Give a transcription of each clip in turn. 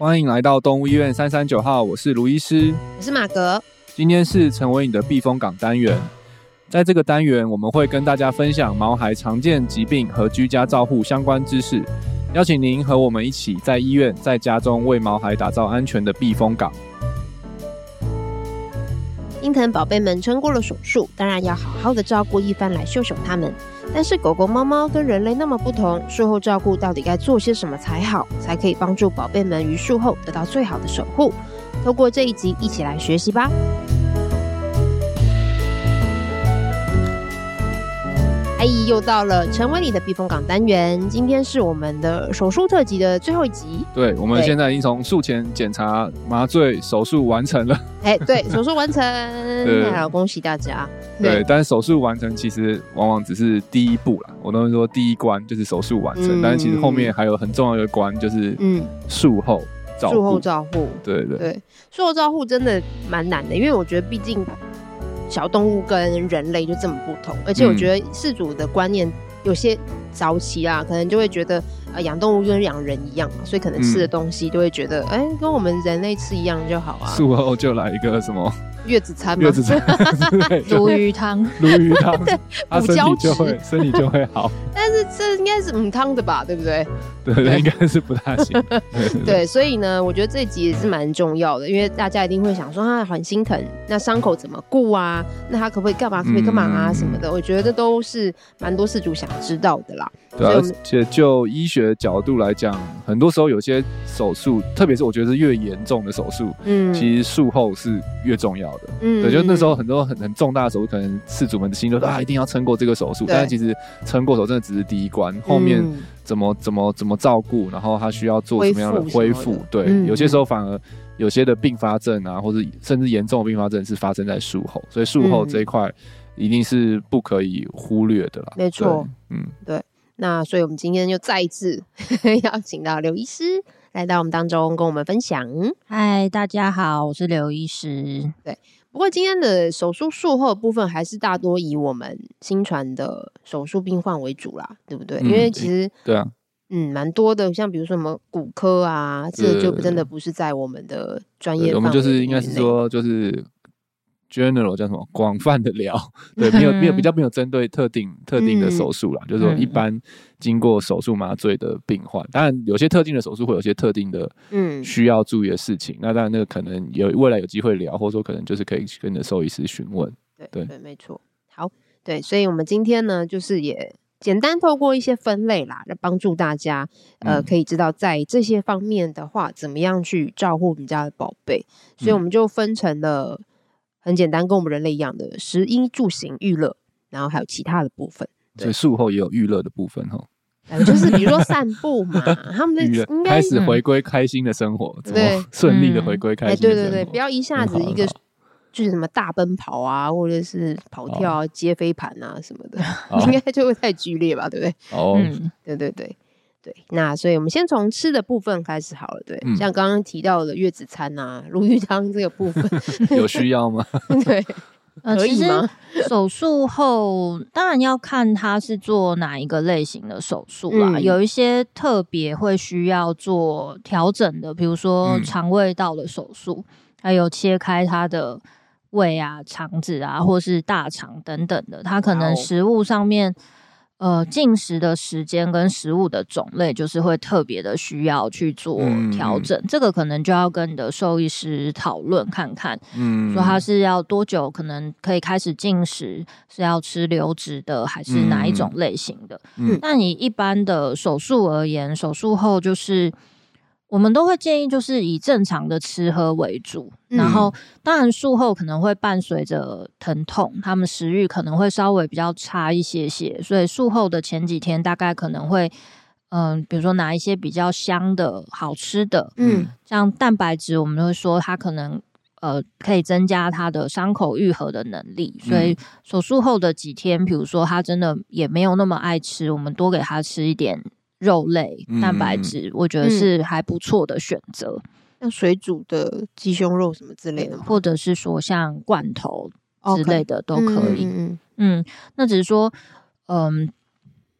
欢迎来到动物医院三三九号，我是卢医师，我是马格。今天是成为你的避风港单元，在这个单元我们会跟大家分享毛孩常见疾病和居家照护相关知识，邀请您和我们一起在医院、在家中为毛孩打造安全的避风港。英藤宝贝们撑过了手术，当然要好好的照顾一番来秀秀他们。但是狗狗、猫猫跟人类那么不同，术后照顾到底该做些什么才好，才可以帮助宝贝们于术后得到最好的守护？通过这一集，一起来学习吧。哎，又到了成为你的避风港单元，今天是我们的手术特辑的最后一集。对，我们现在已经从术前检查、麻醉、手术完成了。哎，对，手术完成，太好，恭喜大家。对，对，但是手术完成其实往往只是第一步啦。我都会说第一关就是手术完成，嗯，但是其实后面还有很重要的关，就是嗯，术后照护。术后照护，对对对，术后照护真的蛮难的，因为我觉得毕竟。小动物跟人类就这么不同，而且我觉得饲主的观念有些早期啊，可能就会觉得啊，养动物跟养人一样嘛，所以可能吃的东西就会觉得，哎、跟我们人类吃一样就好啊。术后就来一个什么？月子餐吗？月子餐，鲈鱼汤，鲈鱼汤，补胶质就会身体就会好。但是这应该是母汤的吧，对不对？对，对，应该是不大行。对，对，对，对，所以呢，我觉得这一集也是蛮重要的，因为大家一定会想说，他很心疼，那伤口怎么顾啊？那他可不可以干嘛？可不可以干嘛啊？什么的？我觉得这都是蛮多事主想知道的啦。对，而且就医学角度来讲，很多时候有些手术，特别是我觉得是越严重的手术，嗯，其实术后是越重要的。嗯，对，就那时候很多很很重大的手术，可能事主们的心都说啊，一定要撑过这个手术。但是其实撑过手真的只是第一关，后面怎么怎么怎么照顾，然后他需要做什么样的恢复？对、嗯，有些时候反而有些的并发症啊，或者甚至严重的并发症是发生在术后，所以术后这一块一定是不可以忽略的啦。没错，嗯，对。那所以我们今天就再一次 邀请到刘医师来到我们当中，跟我们分享。嗨，大家好，我是刘医师。对。不过今天的手术术后的部分还是大多以我们新传的手术病患为主啦，对不对？嗯、因为其实对啊，嗯，蛮多的，像比如说什么骨科啊，这、就真的不是在我们的专业。我们就是应该是说就是。General 叫什么？广泛的聊，对，没有没有比较没有针对特定特定的手术啦、嗯，就是说一般经过手术麻醉的病患，当然有些特定的手术会有些特定的嗯需要注意的事情，嗯、那当然那个可能有未来有机会聊，或者说可能就是可以跟你的兽医师询问。对对，对，没错。好，对，所以我们今天呢，就是也简单透过一些分类啦，来帮助大家呃可以知道在这些方面的话，怎么样去照顾你家的宝贝。所以我们就分成了。很简单，跟我们人类一样的食衣住行娱乐，然后还有其他的部分。所以术后也有娱乐的部分哈，就是比如说 散步嘛，他们应该开始回归开心的生活，嗯、对，顺利的回归开心的生活。哎、嗯，对对对，不要一下子一个就是什么大奔跑啊，或者是跑跳啊、接飞盘啊什么的，应该就会太剧烈吧，对不对？哦，嗯、对对对。对，那所以我们先从吃的部分开始好了。对，嗯、像刚刚提到的月子餐啊、鲈鱼汤这个部分，有需要吗？对，可以吗？呃、手术后当然要看他是做哪一个类型的手术啦、嗯。有一些特别会需要做调整的，比如说肠胃道的手术、嗯，还有切开他的胃啊、肠子啊，或是大肠等等的，他可能食物上面。呃，进食的时间跟食物的种类，就是会特别的需要去做调整、嗯。这个可能就要跟你的兽医师讨论看看，嗯，说他是要多久可能可以开始进食，是要吃流质的，还是哪一种类型的？嗯，那你一般的手术而言，手术后就是。我们都会建议，就是以正常的吃喝为主，嗯、然后当然术后可能会伴随着疼痛，他们食欲可能会稍微比较差一些些，所以术后的前几天大概可能会，嗯、呃，比如说拿一些比较香的好吃的，嗯，像蛋白质，我们会说它可能呃可以增加它的伤口愈合的能力，所以手术后的几天，比如说他真的也没有那么爱吃，我们多给他吃一点。肉类蛋白质，我觉得是还不错的选择，嗯，像水煮的鸡胸肉什么之类的，或者是说像罐头之类的都可以。Okay. 嗯，嗯，嗯，那只是说，嗯，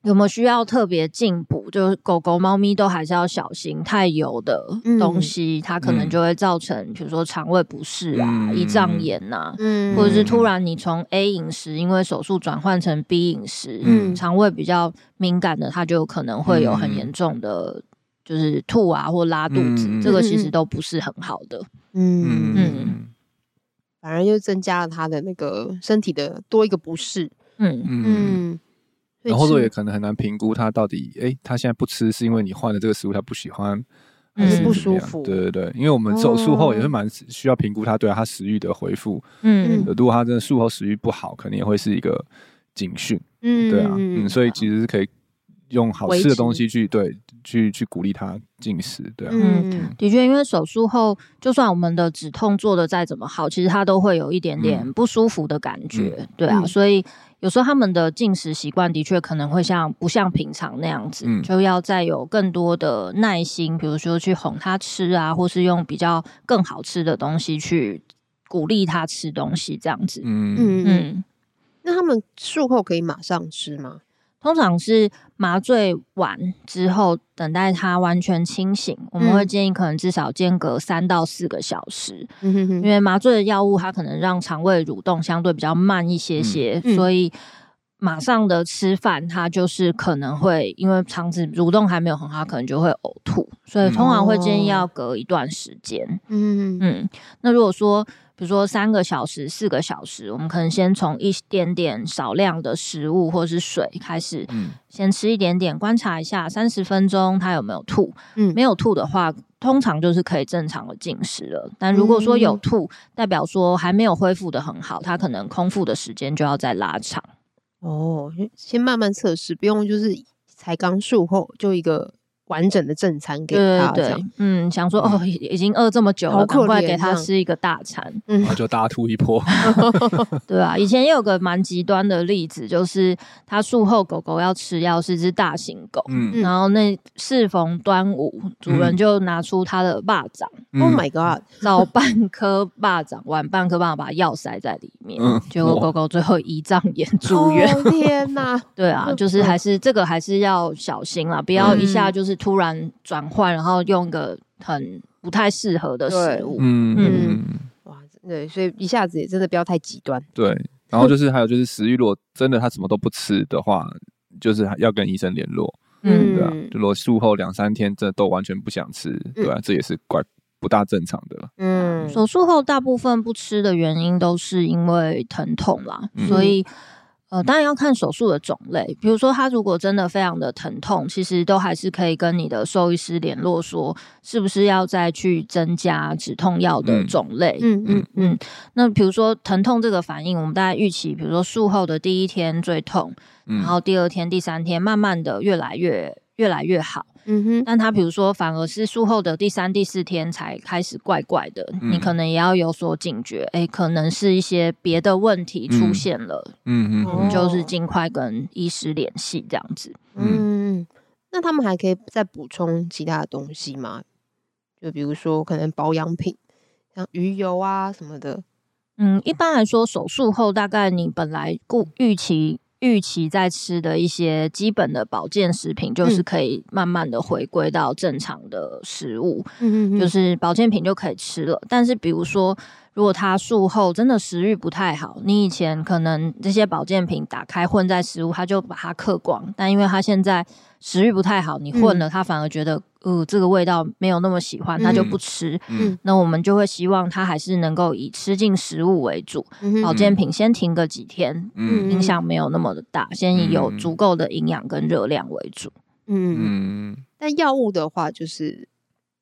有没有需要特别进补？就是狗狗、猫咪都还是要小心，太油的东西，嗯、它可能就会造成，比如说肠胃不适啊、胰脏炎呐，嗯，或者是突然你从 A 饮食因为手术转换成 B 饮食，嗯，肠胃比较敏感的，它就有可能会有很严重的，就是吐啊或拉肚子，嗯、这个其实都不是很好的，嗯嗯，嗯反而又增加了它的那个身体的多一个不适，嗯。嗯。嗯然后说也可能很难评估他到底，哎，他现在不吃是因为你换了这个食物他不喜欢，还是不舒服？对对对，因为我们手术后也是蛮需要评估他对他食欲的回复。嗯，如果他真的术后食欲不好，肯定也会是一个警讯。嗯，对啊，嗯，所以其实是可以用好吃的东西去对去去鼓励他进食。对啊，嗯，的确，因为手术后就算我们的止痛做的再怎么好，其实他都会有一点点不舒服的感觉。对啊，所以。有时候他们的进食习惯的确可能会像不像平常那样子，嗯、就要再有更多的耐心，比如说去哄他吃啊，或是用比较更好吃的东西去鼓励他吃东西，这样子。嗯嗯嗯。那他们术后可以马上吃吗？通常是麻醉完之后，等待他完全清醒，我们会建议可能至少间隔三到四个小时，因为麻醉的药物它可能让肠胃蠕动相对比较慢一些些，嗯、所以马上的吃饭，他就是可能会因为肠子蠕动还没有很好，可能就会呕吐，所以通常会建议要隔一段时间。嗯嗯，那如果说。比如说三个小时、四个小时，我们可能先从一点点少量的食物或是水开始，嗯，先吃一点点，观察一下三十分钟他有没有吐，嗯，没有吐的话，通常就是可以正常的进食了。但如果说有吐，嗯、代表说还没有恢复的很好，他可能空腹的时间就要再拉长。哦，先慢慢测试，不用就是才刚术后就一个。完整的正餐给他，对，对，嗯，想说哦，已经饿这么久了，赶快给他吃一个大餐，然后就大吐一波，对啊，以前也有个蛮极端的例子，就是他术后狗狗要吃药，是只大型狗，嗯，然后那适逢端午，主人就拿出他的巴掌，Oh my god，早半颗巴掌，晚半颗巴掌，把药塞在里面，结果狗狗最后胰脏炎住院，天哪，对啊，就是还是这个还是要小心啦，不要一下就是。突然转换，然后用一个很不太适合的食物，嗯嗯，哇，对，所以一下子也真的不要太极端。对，然后就是还有就是食欲，如果真的他什么都不吃的话，就是要跟医生联络，嗯，对啊，就如果术后两三天真的都完全不想吃，对啊，这也是怪不大正常的。嗯，手术后大部分不吃的原因都是因为疼痛啦，所以。呃，当然要看手术的种类，比如说他如果真的非常的疼痛，其实都还是可以跟你的兽医师联络，说是不是要再去增加止痛药的种类。嗯嗯嗯。那比如说疼痛这个反应，我们大概预期，比如说术后的第一天最痛，然后第二天、第三天慢慢的越来越越来越好。嗯哼，但他比如说，反而是术后的第三、第四天才开始怪怪的，嗯、你可能也要有所警觉，哎、欸，可能是一些别的问题出现了，嗯嗯，就是尽快跟医师联系这样子。嗯，那他们还可以再补充其他的东西吗？就比如说可能保养品，像鱼油啊什么的。嗯，一般来说，手术后大概你本来顾预期。预期在吃的一些基本的保健食品，就是可以慢慢的回归到正常的食物，嗯，就是保健品就可以吃了。但是比如说，如果他术后真的食欲不太好，你以前可能这些保健品打开混在食物，他就把它嗑光，但因为他现在食欲不太好，你混了，他反而觉得。呃，这个味道没有那么喜欢，他就不吃。嗯，那我们就会希望他还是能够以吃进食物为主，嗯、保健品先停个几天，嗯，影响没有那么的大，先以有足够的营养跟热量为主。嗯。嗯，但药物的话，就是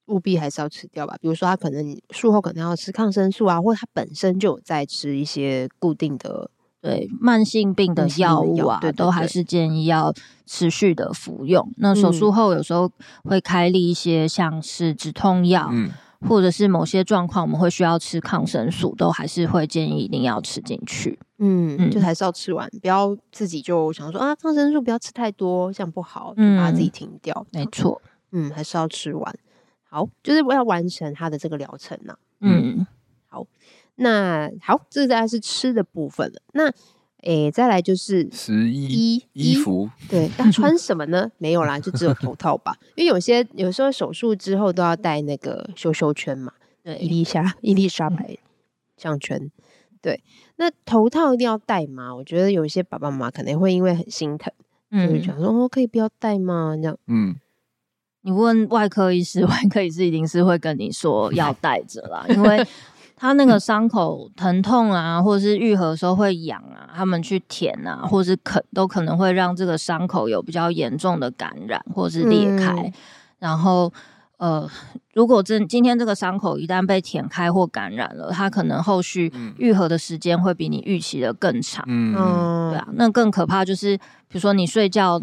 务必还是要吃掉吧。比如说，他可能术后可能要吃抗生素啊，或者他本身就有在吃一些固定的。对慢性病的药物啊，对，都还是建议要持续的服用。那手术后有时候会开立一些像是止痛药，嗯，或者是某些状况我们会需要吃抗生素，都还是会建议一定要吃进去。嗯，就还是要吃完，不要自己就想说啊，抗生素不要吃太多，这样不好，就把它自己停掉。没错，嗯，还是要吃完。好，就是我要完成他的这个疗程呢。嗯，好。那好，这大概是吃的部分了。那诶，再来就是十一衣服，对，要穿什么呢？没有啦，就只有头套吧。因为有些有时候手术之后都要戴那个修修圈嘛，对，伊丽莎伊丽莎白项圈。对，那头套一定要戴吗？我觉得有一些爸爸妈妈可能会因为很心疼，嗯，就想说哦，可以不要戴吗？这样，嗯，你问外科医师，外科医师一定是会跟你说要带着啦，因为。他那个伤口疼痛啊，或者是愈合的时候会痒啊，他们去舔啊，或是可，都可能会让这个伤口有比较严重的感染，或是裂开。嗯、然后，呃，如果真今天这个伤口一旦被舔开或感染了，它可能后续愈合的时间会比你预期的更长。嗯，对啊，那更可怕就是，比如说你睡觉，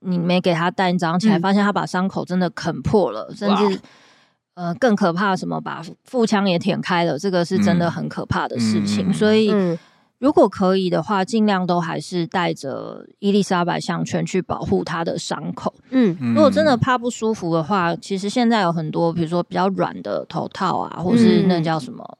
你没给他戴，你早上起来发现他把伤口真的啃破了，嗯、甚至。呃，更可怕什么？把腹腔也舔开了，这个是真的很可怕的事情。嗯、所以，嗯、如果可以的话，尽量都还是带着伊丽莎白项圈去保护他的伤口。嗯，如果真的怕不舒服的话，其实现在有很多，比如说比较软的头套啊，或是那叫什么？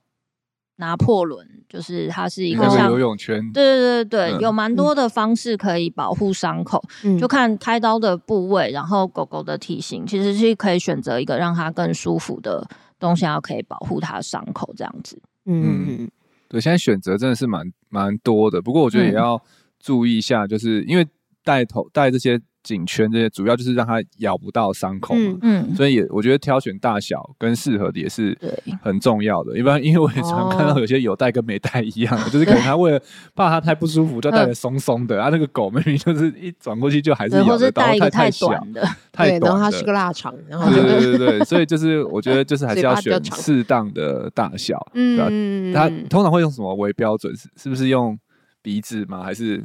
嗯拿破仑就是它是一个像游泳圈，对对对对，嗯、有蛮多的方式可以保护伤口，嗯、就看开刀的部位，然后狗狗的体型，其实是可以选择一个让它更舒服的东西，要可以保护它伤口这样子。嗯嗯，对，现在选择真的是蛮蛮多的，不过我觉得也要注意一下，就是因为带头戴这些。颈圈这些主要就是让它咬不到伤口嘛，嗯，嗯，所以也我觉得挑选大小跟适合的也是很重要的。一般因为我也常看到有些有带跟没带一样的，哦、就是可能他为了 怕它太不舒服，就带的松松的，嗯、啊，那个狗明明就是一转过去就还是咬得到，太太小的，太短，然后它是个腊肠，然后对对对对，所以就是我觉得就是还是要 选适当的大小，嗯，它通常会用什么为标准？是是不是用鼻子吗？还是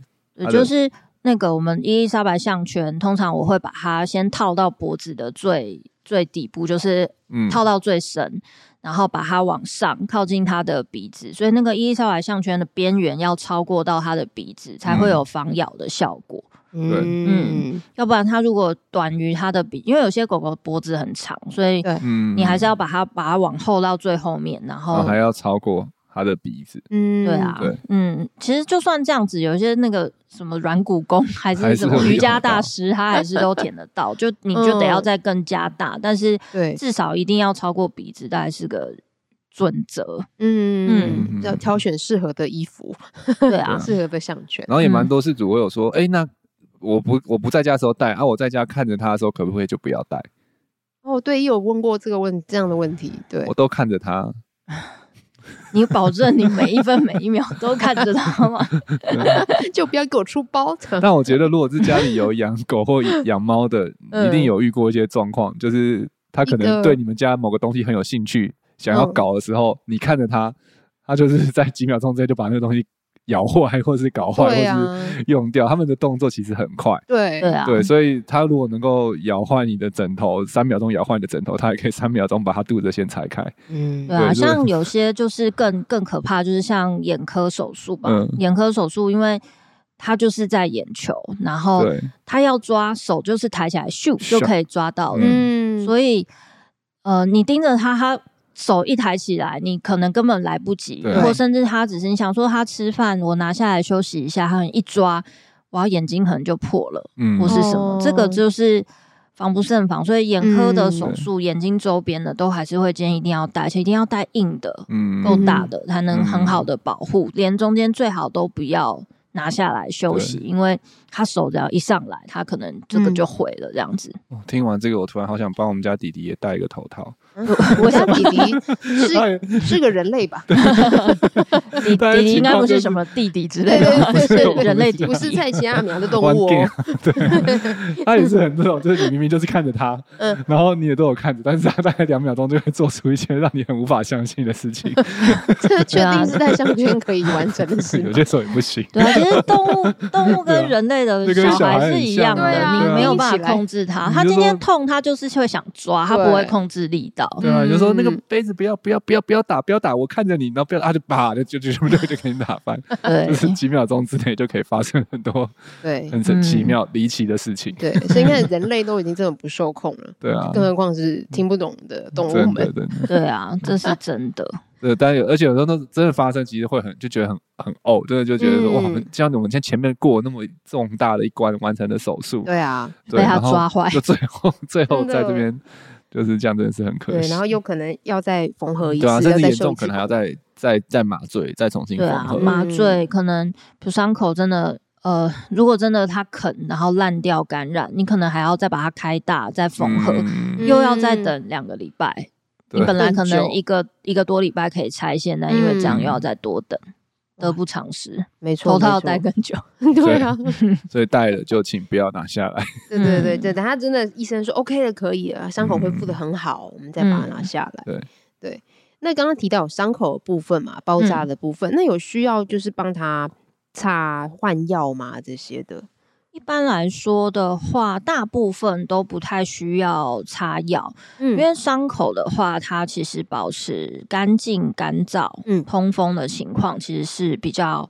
就是？那个我们伊丽莎白项圈，通常我会把它先套到脖子的最最底部，就是套到最深，嗯、然后把它往上靠近它的鼻子，所以那个伊丽莎白项圈的边缘要超过到它的鼻子，才会有防咬的效果。嗯，嗯，要不然它如果短于它的鼻，因为有些狗狗脖子很长，所以你还是要把它把它往后到最后面，然后还要超过。他的鼻子，嗯，对啊，对，嗯，其实就算这样子，有一些那个什么软骨功还是什么瑜伽大师，他还是都舔得到，就你就得要再更加大，但是对，至少一定要超过鼻子，大概是个准则。嗯嗯，要挑选适合的衣服，对啊，适合的项圈。然后也蛮多事主会有说，哎，那我不我不在家的时候戴啊，我在家看着他的时候，可不可以就不要戴？哦，对，有问过这个问这样的问题，对，我都看着他。你保证你每一分每一秒都看着它吗？就不要给我出包。但我觉得，如果是家里有养狗或养猫的，一定有遇过一些状况，就是他可能对你们家某个东西很有兴趣，想要搞的时候，你看着他，他就是在几秒钟之内就把那个东西。咬坏，或是搞坏，啊、或是用掉，他们的动作其实很快。对对啊，对，所以他如果能够咬坏你的枕头，三秒钟咬坏你的枕头，他也可以 三秒钟把它肚子先拆开。嗯，对啊，像有些就是更更可怕，就是像眼科手术吧。嗯、眼科手术，因为他就是在眼球，然后他要抓手，就是抬起来咻就可以抓到了。嗯，所以呃，你盯着他，他。手一抬起来，你可能根本来不及，对。或甚至他只是你想说他吃饭，我拿下来休息一下，他一抓，哇，眼睛可能就破了，嗯，或是什么，哦、这个就是防不胜防。所以眼科的手术，嗯、眼睛周边的都还是会建议一定要戴，而且一定要戴硬的，嗯，够大的才能很好的保护，嗯、连中间最好都不要。拿下来休息，因为他手只要一上来，他可能这个就毁了这样子。嗯、听完这个，我突然好想帮我们家弟弟也戴一个头套。我家弟弟是是个人类吧？弟弟应该不是什么弟弟之类的，是人类弟弟，不是蔡奇亚苗的动物。对，他也是很这种，就是你明明就是看着他，嗯，然后你也都有看着，但是他大概两秒钟就会做出一些让你很无法相信的事情。这 确定是在项圈可以完成的事？有些时候也不行。对啊，其实动物动物跟人类的小孩是一样的，你没有办法控制他。他今天痛，他就是会想抓，他不会控制力道。对啊，就说那个杯子不要不要不要不要打不要打，我看着你，然后不要他就啪就就就就就给你打翻，就是几秒钟之内就可以发生很多 对很奇妙离奇的事情。对，所以你看人类都已经这么不受控了，对啊，更何况是听不懂的动物们。对啊，这是真的。对，但有而且有时候那真的发生，其实会很就觉得很很呕，真的就觉得说、嗯、哇，像我们像前面过那么重大的一关完成的手术，对啊，对被他抓坏，就最后最后在这边就是这样，真的是很可惜。对，然后又可能要再缝合一次，对啊，甚至严重可能还要再再再麻醉，再重新缝合。啊，麻醉可能伤口真的。呃，如果真的它啃，然后烂掉感染，你可能还要再把它开大，再缝合，嗯、又要再等两个礼拜。嗯、你本来可能一个一个多礼拜可以拆线，但因为这样又要再多等，嗯、得不偿失。没错，头套要戴更久。对啊，所以戴了就请不要拿下来。对对对 对，等他真的医生说 OK 的可以了，伤口恢复的很好，嗯、我们再把它拿下来。对对，那刚刚提到有伤口的部分嘛，包扎的部分，嗯、那有需要就是帮他。擦换药吗？这些的，一般来说的话，大部分都不太需要擦药。嗯，因为伤口的话，它其实保持干净、干燥、嗯，通风的情况，其实是比较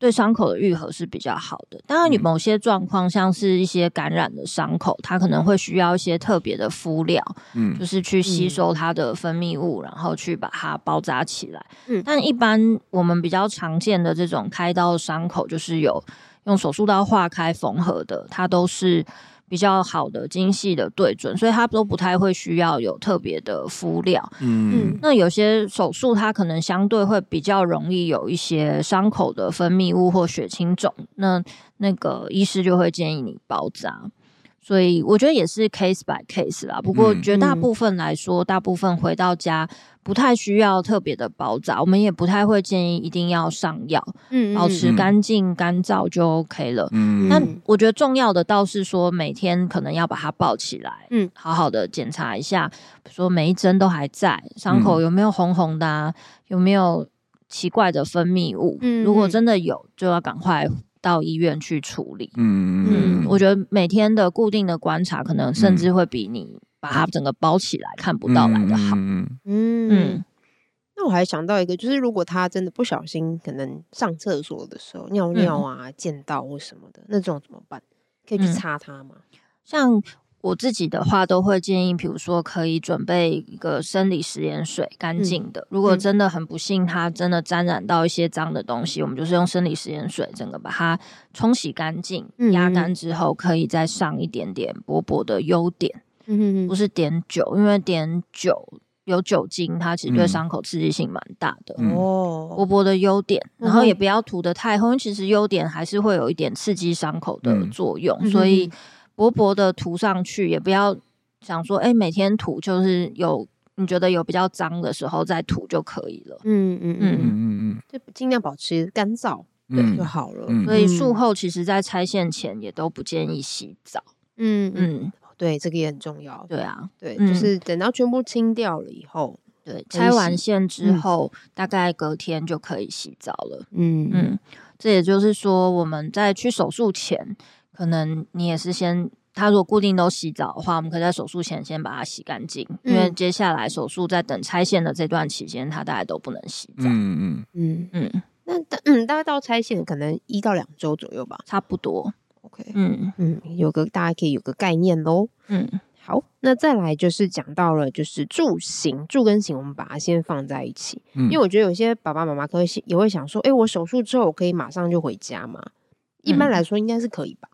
对伤口的愈合是比较好的。当然，你某些状况，像是一些感染的伤口，它可能会需要一些特别的敷料，嗯，就是去吸收它的分泌物，然后去把它包扎起来。嗯，但一般我们比较常见的这种开刀伤口，就是有用手术刀划开缝合的，它都是。比较好的精细的对准，所以它都不太会需要有特别的敷料。嗯，那有些手术它可能相对会比较容易有一些伤口的分泌物或血清肿，那那个医师就会建议你包扎。所以我觉得也是 case by case 啦。不过绝大部分来说，嗯、大部分回到家不太需要特别的包扎，我们也不太会建议一定要上药，嗯，保持干净干燥就 OK 了。嗯，那我觉得重要的倒是说每天可能要把它抱起来，嗯，好好的检查一下，比如说每一针都还在，伤口有没有红红的啊，有没有奇怪的分泌物？嗯，如果真的有，就要赶快。到医院去处理。嗯嗯，我觉得每天的固定的观察，可能甚至会比你把它整个包起来看不到来的好。嗯嗯，嗯，那我还想到一个，就是如果他真的不小心，可能上厕所的时候尿尿啊，溅到或什么的，那种怎么办？可以去擦它吗？像。我自己的话都会建议，比如说可以准备一个生理食盐水，干净的。如果真的很不幸，它真的沾染到一些脏的东西，我们就是用生理食盐水，整个把它冲洗干净、压干之后，可以再上一点点薄薄的优碘，不是碘酒，因为碘酒有酒精，它其实对伤口刺激性蛮大的。哦，薄薄的优点，然后也不要涂的太厚，因为其实优点还是会有一点刺激伤口的作用，所以。薄薄的涂上去，也不要想说，哎、欸，每天涂就是有你觉得有比较脏的时候再涂就可以了。嗯嗯嗯嗯嗯，就尽量保持干燥，对就好了。嗯、所以术后其实，在拆线前也都不建议洗澡。嗯嗯，对，这个也很重要。对啊，对，就是等到全部清掉了以后，对，拆完线之后，嗯、大概隔天就可以洗澡了。嗯嗯，这也就是说，我们在去手术前。可能你也是先，他如果固定都洗澡的话，我们可以在手术前先把它洗干净，嗯、因为接下来手术在等拆线的这段期间，他大概都不能洗澡。嗯嗯嗯嗯，那嗯大概到拆线可能一到两周左右吧，差不多。OK，嗯嗯，有个大家可以有个概念喽。嗯，好，那再来就是讲到了就是住行，住跟行，我们把它先放在一起，嗯、因为我觉得有些爸爸妈妈可能也会想说，哎、欸，我手术之后我可以马上就回家吗？一般来说应该是可以吧。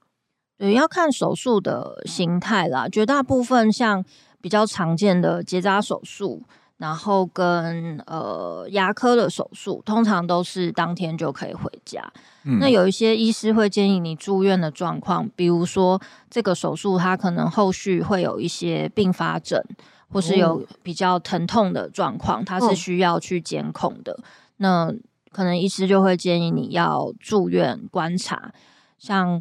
对，要看手术的形态啦。绝大部分像比较常见的结扎手术，然后跟呃牙科的手术，通常都是当天就可以回家。嗯、那有一些医师会建议你住院的状况，比如说这个手术它可能后续会有一些并发症，或是有比较疼痛的状况，它是需要去监控的。哦、那可能医师就会建议你要住院观察，像。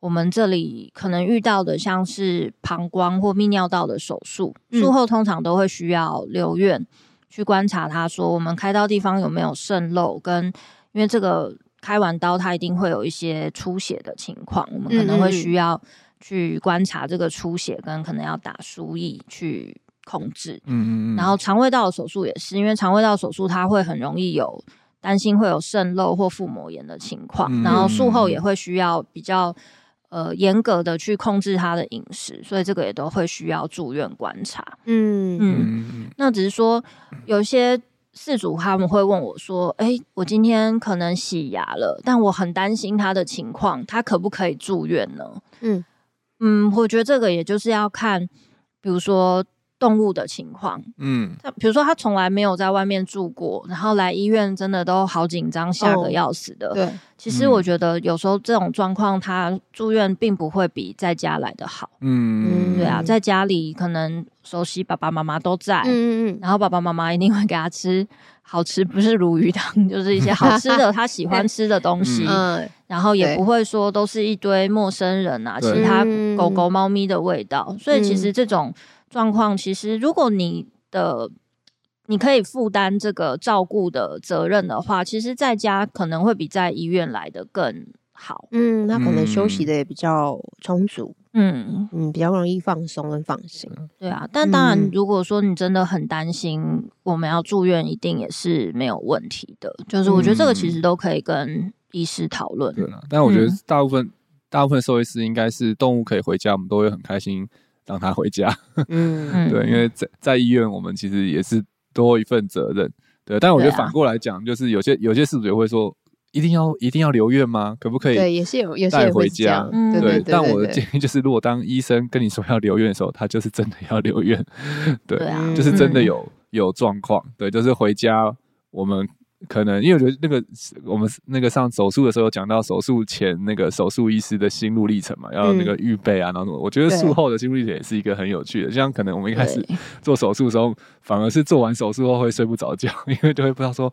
我们这里可能遇到的像是膀胱或泌尿道的手术，术后通常都会需要留院去观察。他说，我们开刀地方有没有渗漏，跟因为这个开完刀，它一定会有一些出血的情况，我们可能会需要去观察这个出血，跟可能要打输液去控制。嗯嗯。然后肠胃道的手术也是，因为肠胃道手术它会很容易有担心会有渗漏或腹膜炎的情况，然后术后也会需要比较。呃，严格的去控制他的饮食，所以这个也都会需要住院观察。嗯嗯，那只是说有些事主他们会问我说：“哎、欸，我今天可能洗牙了，但我很担心他的情况，他可不可以住院呢？”嗯嗯，我觉得这个也就是要看，比如说。动物的情况，嗯，他比如说他从来没有在外面住过，然后来医院真的都好紧张，吓得要死的。对，其实我觉得有时候这种状况，他住院并不会比在家来的好。嗯，对啊，在家里可能熟悉爸爸妈妈都在，嗯嗯，然后爸爸妈妈一定会给他吃好吃，不是鲈鱼汤，就是一些好吃的 他喜欢吃的东西。嗯，然后也不会说都是一堆陌生人啊，其他狗狗猫咪的味道。所以其实这种。状况其实，如果你的你可以负担这个照顾的责任的话，其实在家可能会比在医院来的更好。嗯，他可能休息的也比较充足。嗯嗯，比较容易放松跟放心。对啊，但当然，如果说你真的很担心我们要住院，一定也是没有问题的。就是我觉得这个其实都可以跟医师讨论。对啊，但我觉得大部分、嗯、大部分兽医师应该是动物可以回家，我们都会很开心。让他回家，嗯，对，因为在在医院，我们其实也是多一份责任，对。但我觉得反过来讲，就是有些有些事主也会说，一定要一定要留院吗？可不可以？对，也是有带回家，对。但我的建议就是，如果当医生跟你说要留院的时候，他就是真的要留院，对，就是真的有有状况，对，就是回家我们。可能因为我觉得那个我们那个上手术的时候有讲到手术前那个手术医师的心路历程嘛，要那个预备啊，然后什么，我觉得术后的心路历程也是一个很有趣的。像可能我们一开始做手术的时候，反而是做完手术后会睡不着觉，因为就会不知道说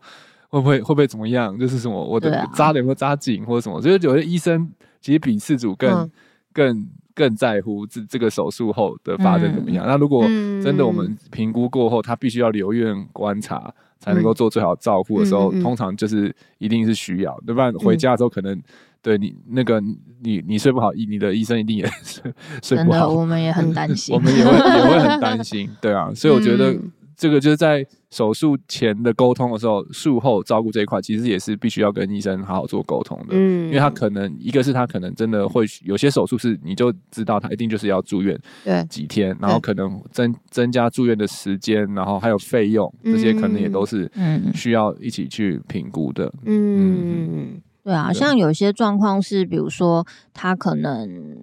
会不会会不会怎么样，就是什么我的扎的有没有扎紧或者什么。所以有些医生其实比事主更更更在乎这这个手术后的发展怎么样。那如果真的我们评估过后，他必须要留院观察。才能够做最好照顾的时候，通常就是一定是需要，对吧？回家之后可能对你那个你你睡不好，你的医生一定也 睡睡不好。我们也很担心，我们也会也会很担心，对啊。所以我觉得。嗯这个就是在手术前的沟通的时候，术后照顾这一块，其实也是必须要跟医生好好做沟通的。嗯，因为他可能一个是他可能真的会有些手术是你就知道他一定就是要住院，对，几天，然后可能增增加住院的时间，然后还有费用，这些可能也都是需要一起去评估的。嗯。嗯，对啊，像有些状况是，比如说他可能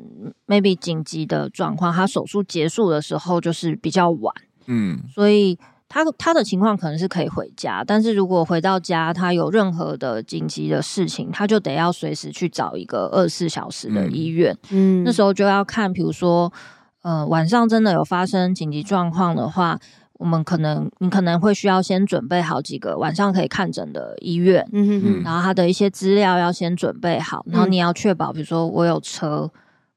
maybe 紧急的状况，他手术结束的时候就是比较晚。嗯，所以他他的情况可能是可以回家，但是如果回到家他有任何的紧急的事情，他就得要随时去找一个二十四小时的医院。嗯，那时候就要看，比如说，呃，晚上真的有发生紧急状况的话，我们可能你可能会需要先准备好几个晚上可以看诊的医院，嗯哼哼，然后他的一些资料要先准备好，然后你要确保，比如说我有车。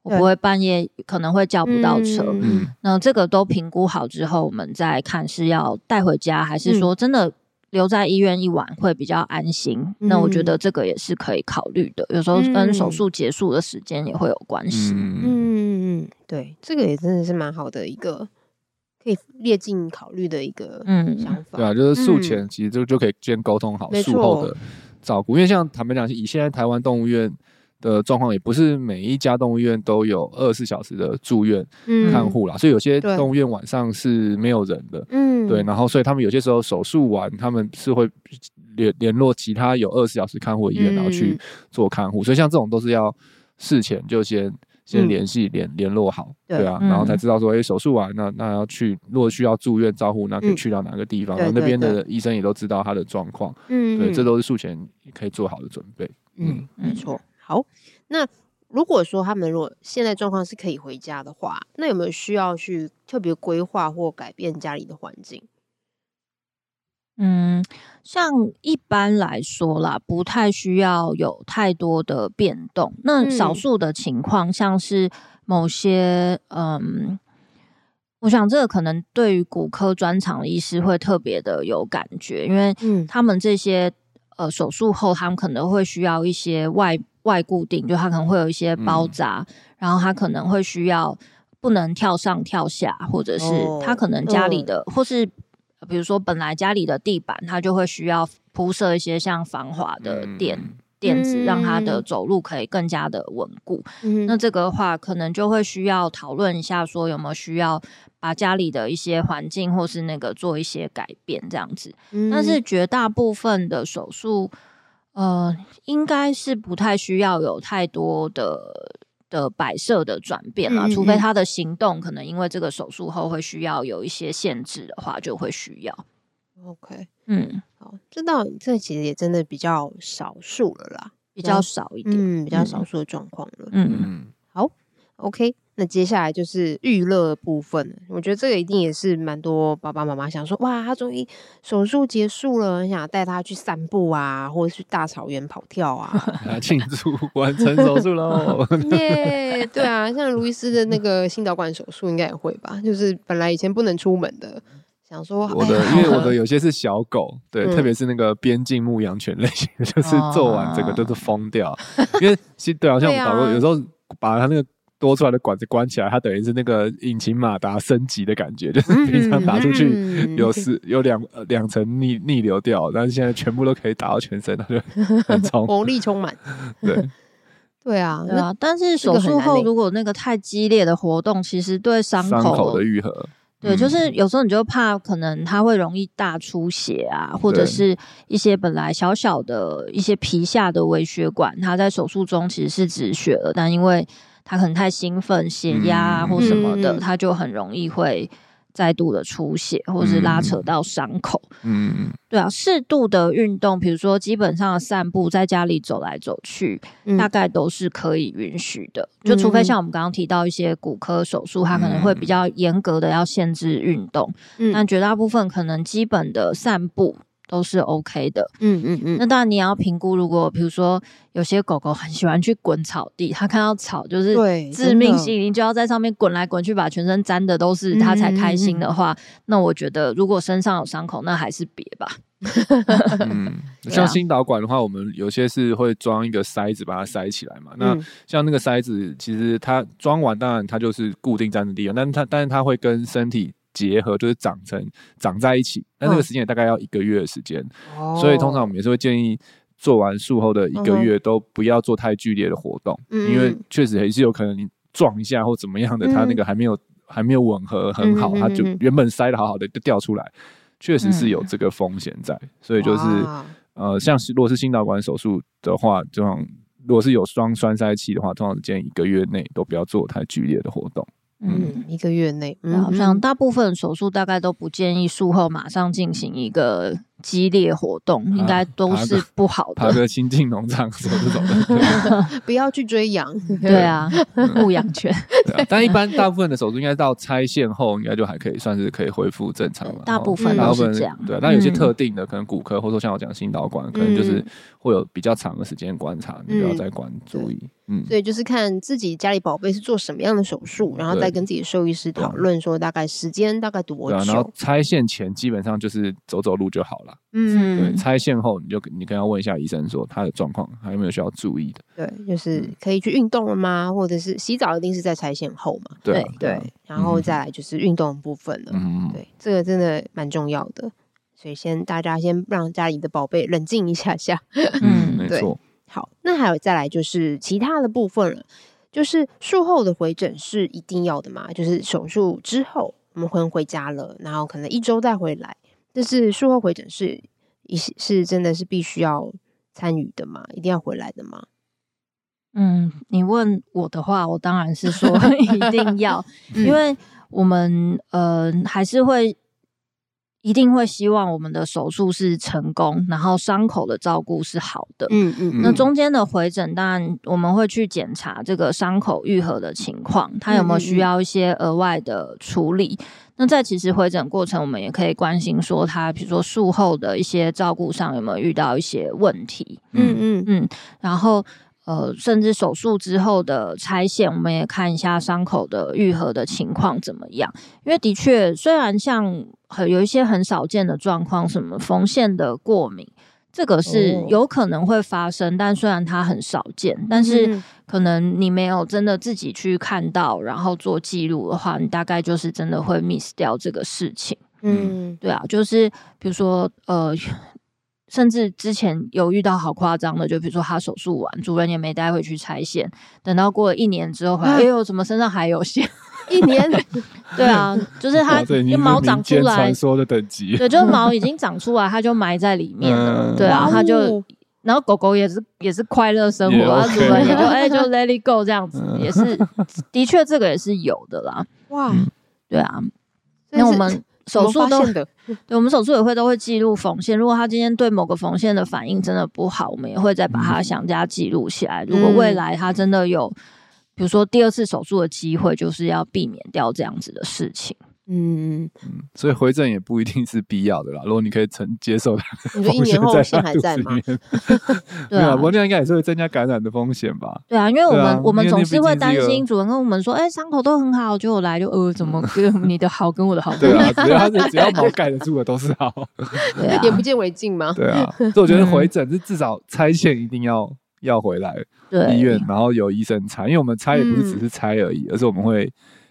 我不会半夜可能会叫不到车，嗯，那这个都评估好之后，我们再看是要带回家，还是说真的留在医院一晚会比较安心。嗯、那我觉得这个也是可以考虑的，有时候跟手术结束的时间也会有关系。嗯。嗯嗯，对，这个也真的是蛮好的一个可以列进考虑的一个嗯。想法。对啊，就是术前其实就就可以先沟通好术后的照顾，因为像坦白讲，以现在台湾动物医院。的状况也不是每一家动物医院都有二十四小时的住院看护啦，嗯、所以有些动物医院晚上是没有人的，嗯，对，然后所以他们有些时候手术完，他们是会联联络其他有二十四小时看护的医院，然后去做看护，嗯、所以像这种都是要事前就先先联系联联络好，对。啊，然后才知道说，哎，手术完那那要去，如果需要住院照护，那可以去到哪个地方，嗯、然后那边的医生也都知道他的状况，嗯，对，这都是术前可以做好的准备，嗯，没错。好，那如果说他们如果现在状况是可以回家的话，那有没有需要去特别规划或改变家里的环境？嗯，像一般来说啦，不太需要有太多的变动。那少数的情况，像是某些嗯，嗯，我想这个可能对于骨科专长的医师会特别的有感觉，因为他们这些呃手术后，他们可能会需要一些外。外固定，就它可能会有一些包扎，嗯、然后它可能会需要不能跳上跳下，或者是它可能家里的，哦、或是比如说本来家里的地板，它就会需要铺设一些像防滑的垫。垫子，让他的走路可以更加的稳固。嗯，那这个的话，可能就会需要讨论一下，说有没有需要把家里的一些环境或是那个做一些改变这样子。嗯，但是绝大部分的手术，呃，应该是不太需要有太多的。的摆设的转变啦，除非他的行动可能因为这个手术后会需要有一些限制的话，就会需要。OK，嗯，好，这倒这其实也真的比较少数了啦，比较少一点，嗯，比较少数的状况了。嗯嗯，好，OK。那接下来就是娱乐部分，我觉得这个一定也是蛮多爸爸妈妈想说，哇，他终于手术结束了，很想带他去散步啊，或者去大草原跑跳啊，庆祝完成手术喽！耶，对啊，像卢医师的那个心导管手术应该也会吧，就是本来以前不能出门的，想说我的，因为我的有些是小狗，对，嗯、特别是那个边境牧羊犬类型，就是做完整个都是疯掉，啊、因为其实对啊，像我们导过，有时候把他那个。多出来的管子关起来，它等于是那个引擎马达升级的感觉，就是平常打出去有四有两两层逆逆流掉，但是现在全部都可以打到全身，它就很充 活力充满。对。对啊，对啊，但是手术后如果那个太激烈的活动，其实对伤口，口的愈合，对，就是有时候你就怕可能它会容易大出血啊，或者是一些本来小小的一些皮下的微血管，它在手术中其实是止血了，但因为他可能太兴奋，血压啊或什么的，他、嗯、就很容易会再度的出血，或是拉扯到伤口。嗯，对啊，适度的运动，比如说基本上的散步，在家里走来走去，嗯、大概都是可以允许的。就除非像我们刚刚提到一些骨科手术，它可能会比较严格的要限制运动，嗯、但绝大部分可能基本的散步。都是 OK 的，嗯嗯嗯。那当然你要评估，如果比如说有些狗狗很喜欢去滚草地，它看到草就是致命吸引，就要在上面滚来滚去，把全身沾的都是它才开心的话，嗯嗯嗯，那我觉得如果身上有伤口，那还是别吧。嗯，像新导管的话，我们有些是会装一个塞子把它塞起来嘛。那像那个塞子，其实它装完，当然它就是固定在那地方，但是它但是它会跟身体。结合就是长成长在一起，那这个时间也大概要一个月的时间，哦、所以通常我们也是会建议做完术后的一个月都不要做太剧烈的活动，嗯、因为确实也是有可能你撞一下或怎么样的，它那个还没有还没有吻合很好，它就原本塞的好好的就掉出来，确实是有这个风险在，所以就是呃，像是如果是心导管手术的话，这种如果是有双栓塞器的话，通常建议一个月内都不要做太剧烈的活动。嗯，一个月内，嗯，好像大部分手术大概都不建议术后马上进行一个激烈活动，应该都是不好的。爬个亲近农场什么这种的 不要去追羊。对啊，牧羊犬。但一般大部分的手术应该到拆线后，应该就还可以算是可以恢复正常了。大部分都是这样。对，但有些特定的，可能骨科，或者说像我讲心导管，可能就是会有比较长的时间观察，你不要再关注意。嗯，所以就是看自己家里宝贝是做什么样的手术，然后再跟自己的兽医师讨论说大概时间大概多久。然后拆线前基本上就是走走路就好了。嗯，对，拆线后你就你可能要问一下医生说他的状况还有没有需要注意的。对，就是可以去运动了吗？或者是洗澡一定是在拆线后嘛？对对，然后再来就是运动部分了。嗯，对，这个真的蛮重要的，所以先大家先让家里的宝贝冷静一下下。嗯，没错。好，那还有再来就是其他的部分了，就是术后的回诊是一定要的嘛？就是手术之后我们回回家了，然后可能一周再回来，但是术后回诊是一是真的是必须要参与的吗？一定要回来的吗？嗯，你问我的话，我当然是说 一定要，嗯、因为我们呃还是会。一定会希望我们的手术是成功，然后伤口的照顾是好的。嗯嗯。嗯，那中间的回诊，当然我们会去检查这个伤口愈合的情况，它有没有需要一些额外的处理。嗯嗯，那在其实回诊过程，我们也可以关心说，他比如说术后的一些照顾上有没有遇到一些问题。嗯嗯嗯。然后。呃，甚至手术之后的拆线，我们也看一下伤口的愈合的情况怎么样。因为的确，虽然像很有一些很少见的状况，什么缝线的过敏，这个是有可能会发生，哦、但虽然它很少见，但是可能你没有真的自己去看到，然后做记录的话，你大概就是真的会 miss 掉这个事情。嗯，对啊，就是比如说呃。甚至之前有遇到好夸张的，就比如说他手术完，主人也没带回去拆线，等到过了一年之后回来，哎呦，怎么身上还有线？一年？对啊，就是它毛长出来，传说的等级，对，就是毛已经长出来，它就埋在里面了。对啊，它就，然后狗狗也是也是快乐生活，啊，主人也就哎就 let it go 这样子，也是的确这个也是有的啦。哇，对啊，那我们。手术都 对，我们手术也会都会记录缝线。如果他今天对某个缝线的反应真的不好，我们也会再把它详加记录起来。如果未来他真的有，比如说第二次手术的机会，就是要避免掉这样子的事情。嗯嗯，所以回诊也不一定是必要的啦。如果你可以承接受它，你说一年后线还在吗？对啊，不过这样应该也是会增加感染的风险吧？对啊，因为我们我们总是会担心主人跟我们说，哎，伤口都很好，结果来就呃，怎么跟 你的好跟我的好？对啊，只要只要毛盖得住的都是好，眼不见为净嘛？对啊，所以我觉得回诊是至少拆线一定要要回来医院，然后有医生拆，因为我们拆也不是只是拆而已，而是我们会。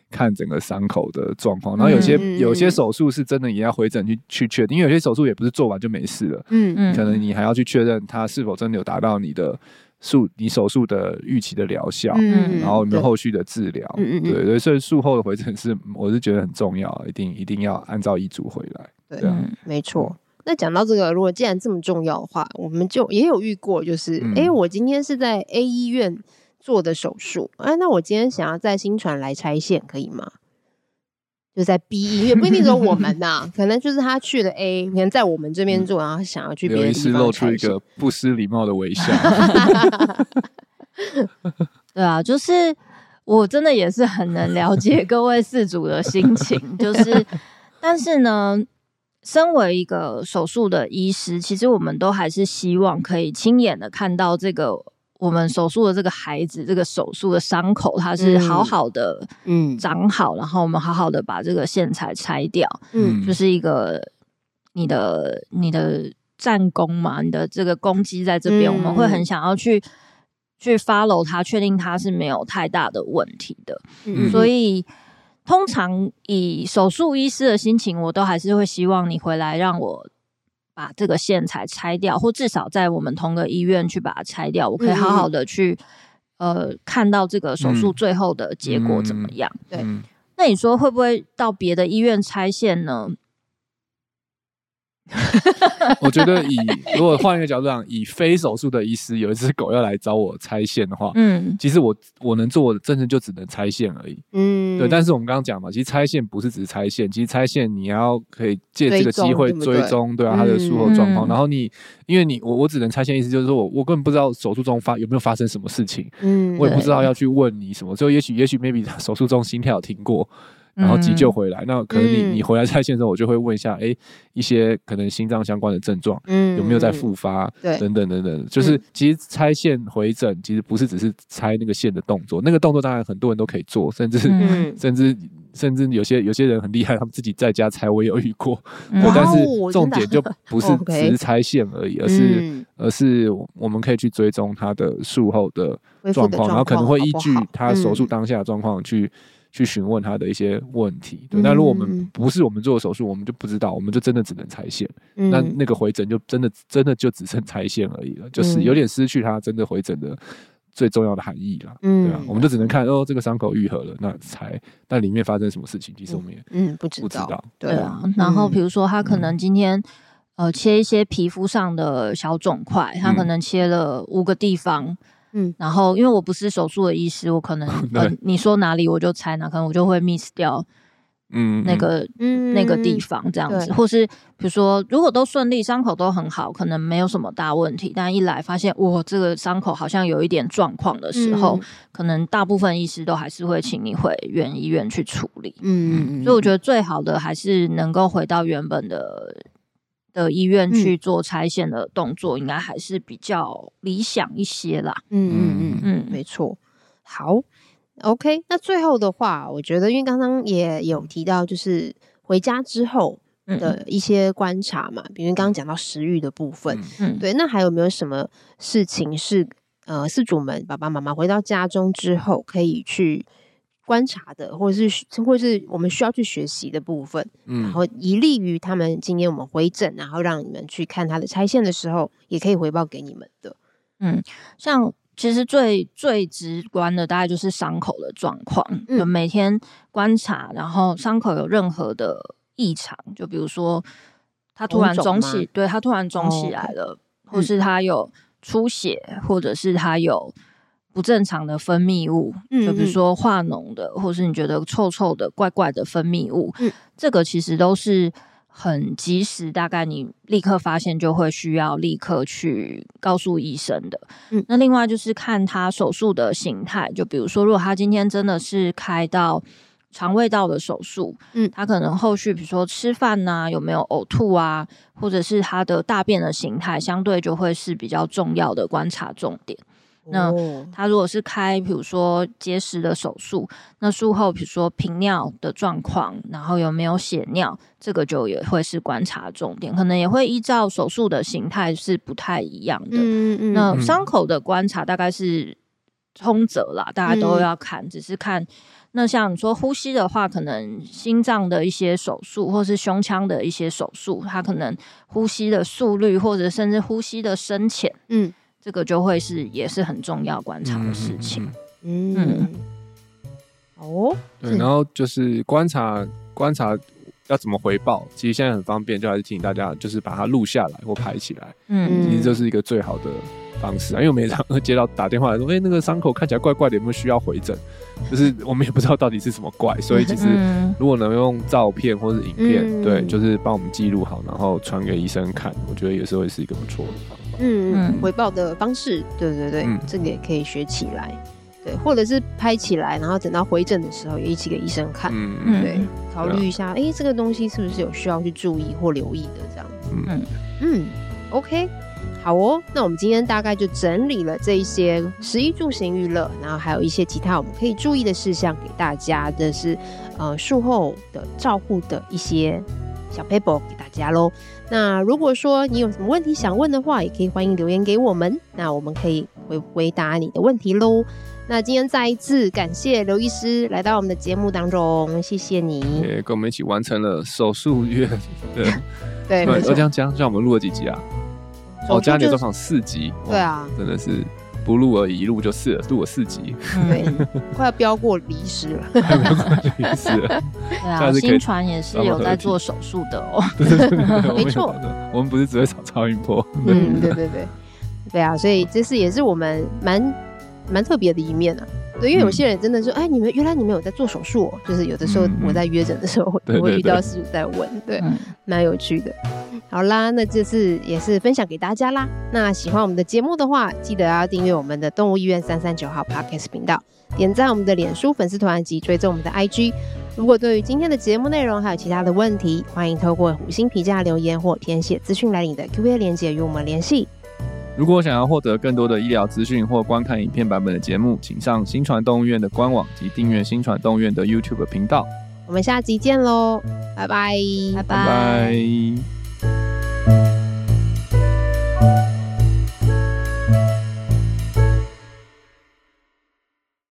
看整个伤口的状况，然后有些、嗯、有些手术是真的也要回诊去去确定，因为有些手术也不是做完就没事了，嗯嗯，可能你还要去确认它是否真的有达到你的术你手术的预期的疗效，嗯，然后有没有后续的治疗，嗯嗯，对对，所以术后的回诊是我是觉得很重要，一定一定要按照医嘱回来，对，对啊、没错。那讲到这个，如果既然这么重要的话，我们就也有遇过，就是哎、嗯，我今天是在 A 医院。做的手术，哎、啊，那我今天想要在新传来拆线，可以吗？就在 B 医 院，不一定说我们呐、啊，可能就是他去了 A，可能在我们这边做，然后想要去别的地方。刘医师露出一个不失礼貌的微笑。对啊，就是我真的也是很能了解各位事主的心情，就是，但是呢，身为一个手术的医师，其实我们都还是希望可以亲眼的看到这个。我们手术的这个孩子，这个手术的伤口，它是好好的，嗯，长好，然后我们好好的把这个线材拆掉，嗯，就是一个你的你的战功嘛，你的这个攻击在这边，嗯、我们会很想要去去 follow 它，确定它是没有太大的问题的，嗯，所以通常以手术医师的心情，我都还是会希望你回来让我。把这个线材拆掉，或至少在我们同个医院去把它拆掉，我可以好好的去、嗯、呃看到这个手术最后的结果怎么样？嗯、对，那你说会不会到别的医院拆线呢？我觉得以如果换一个角度讲，以非手术的医师有一只狗要来找我拆线的话，嗯，其实我我能做的真的就只能拆线而已，嗯，对。但是我们刚刚讲嘛，其实拆线不是只是拆线，其实拆线你要可以借这个机会追踪，对啊，它的术后状况。然后你因为你我我只能拆线，意思就是说我我根本不知道手术中发有没有发生什么事情，嗯，我也不知道要去问你什么，就也许也许 maybe 手术中心跳有停过。然后急救回来，嗯、那可能你你回来拆线的时候，我就会问一下，哎、欸，一些可能心脏相关的症状，嗯，有没有在复发？对，等等等等，就是其实拆线回诊，其实不是只是拆那个线的动作，那个动作当然很多人都可以做，甚至、嗯、甚至甚至有些有些人很厉害，他们自己在家拆，我也有遇过。嗯、但是重点就不是只是拆线而已，而是而是我们可以去追踪他的术后的状况，然后可能会依据他手术当下的状况去。去询问他的一些问题，对。那如果我们不是我们做的手术，我们就不知道，我们就真的只能拆线。嗯、那那个回诊就真的真的就只剩拆线而已了，就是有点失去他真的回诊的最重要的含义了。嗯，对啊，我们就只能看哦，这个伤口愈合了，那才那里面发生什么事情，其实我们也嗯不知道。知道对啊，然后比如说他可能今天、嗯、呃切一些皮肤上的小肿块，他可能切了五个地方。嗯，然后因为我不是手术的医师，我可能 呃你说哪里我就猜哪，可能我就会 miss 掉，嗯，那个嗯那个地方这样子，或是比如说如果都顺利，伤口都很好，可能没有什么大问题，但一来发现哇这个伤口好像有一点状况的时候，可能大部分医师都还是会请你回原医院去处理，嗯嗯，所以我觉得最好的还是能够回到原本的。的医院去做拆线的动作，应该还是比较理想一些啦。嗯嗯嗯嗯，没错。好，OK。那最后的话，我觉得，因为刚刚也有提到，就是回家之后的一些观察嘛，嗯、比如刚刚讲到食欲的部分，嗯，对。那还有没有什么事情是呃，饲主们爸爸妈妈回到家中之后可以去观察的，或者是或者是我们需要去学习的部分，嗯，然后以利于他们今天我们回诊，然后让你们去看他的拆线的时候，也可以回报给你们的。嗯，像其实最最直观的，大概就是伤口的状况，嗯，就每天观察，然后伤口有任何的异常，就比如说他突然肿起，对，他突然肿起来了，哦，或是他有出血，嗯，或者是他有。不正常的分泌物，就比如说化脓的，或是你觉得臭臭的、怪怪的分泌物，嗯，这个其实都是很及时，大概你立刻发现就会需要立刻去告诉医生的。嗯，那另外就是看他手术的形态，就比如说，如果他今天真的是开到肠胃道的手术，嗯，他可能后续比如说吃饭呐、啊，有没有呕吐啊，或者是他的大便的形态，相对就会是比较重要的观察重点。那他如果是开，比如说结石的手术，那术后比如说频尿的状况，然后有没有血尿，这个就也会是观察重点，可能也会依照手术的形态是不太一样的。嗯嗯。那伤口的观察大概是通则啦，大家都要看，只是看。那像你说呼吸的话，可能心脏的一些手术，或是胸腔的一些手术，它可能呼吸的速率，或者甚至呼吸的深浅，嗯。这个就会是也是很重要观察的事情，嗯，嗯。哦，对，然后就是观察观察要怎么回报，其实现在很方便，就还是提醒大家，就是把它录下来或拍起来，嗯，其实这是一个最好的方式啊，因为我们常会接到打电话来说，哎，那个伤口看起来怪怪的，有没有需要回诊？就是我们也不知道到底是什么怪，所以其实如果能用照片或者影片，嗯、对，就是帮我们记录好，然后传给医生看，我觉得也是会是一个不错的。嗯嗯，回报的方式，对对对，嗯、这个也可以学起来，对，或者是拍起来，然后等到回诊的时候也一起给医生看，嗯。嗯。对，考虑一下，哎、啊。欸，这个东西是不是有需要去注意或留意的这样。子，嗯。嗯，OK，好哦，那我们今天大概就整理了这一些食衣住行娱乐，然后还有一些其他我们可以注意的事项给大家，这是呃术后的照护的一些小 paper 给大家喽。那如果说你有什么问题想问的话，也可以欢迎留言给我们，那我们可以回回答你的问题喽。那今天再一次感谢刘医师来到我们的节目当中，谢谢你，也跟我们一起完成了手术院的，对，我这样讲，像我们录了几集啊？哦，家里的专访四集，对啊，真的是。不录而已，一录就四了，录了四集，对，快要飙过离世了，快飙过离世了。对啊，新传也是有在做手术的哦，没错，我们不是只会找超音波，嗯，对对对，对啊，所以这是也是我们蛮蛮特别的一面啊。对，因为有些人真的说，哎，你们原来你们有在做手术哦，就是有的时候我在约诊的时候，我会遇到师傅在问，对，蛮有趣的。好啦，那这次也是分享给大家啦。那喜欢我们的节目的话，记得要订阅我们的动物医院三三九号 Podcast 频道，点赞我们的脸书粉丝团及追踪我们的 IG。如果对于今天的节目内容还有其他的问题，欢迎透过五星评价留言或填写资讯栏里的 Q&A 链接与我们联系。如果想要获得更多的医疗资讯或观看影片版本的节目，请上新传动物医院的官网及订阅新传动物医院的 YouTube 频道。我们下集见喽，拜拜，拜拜。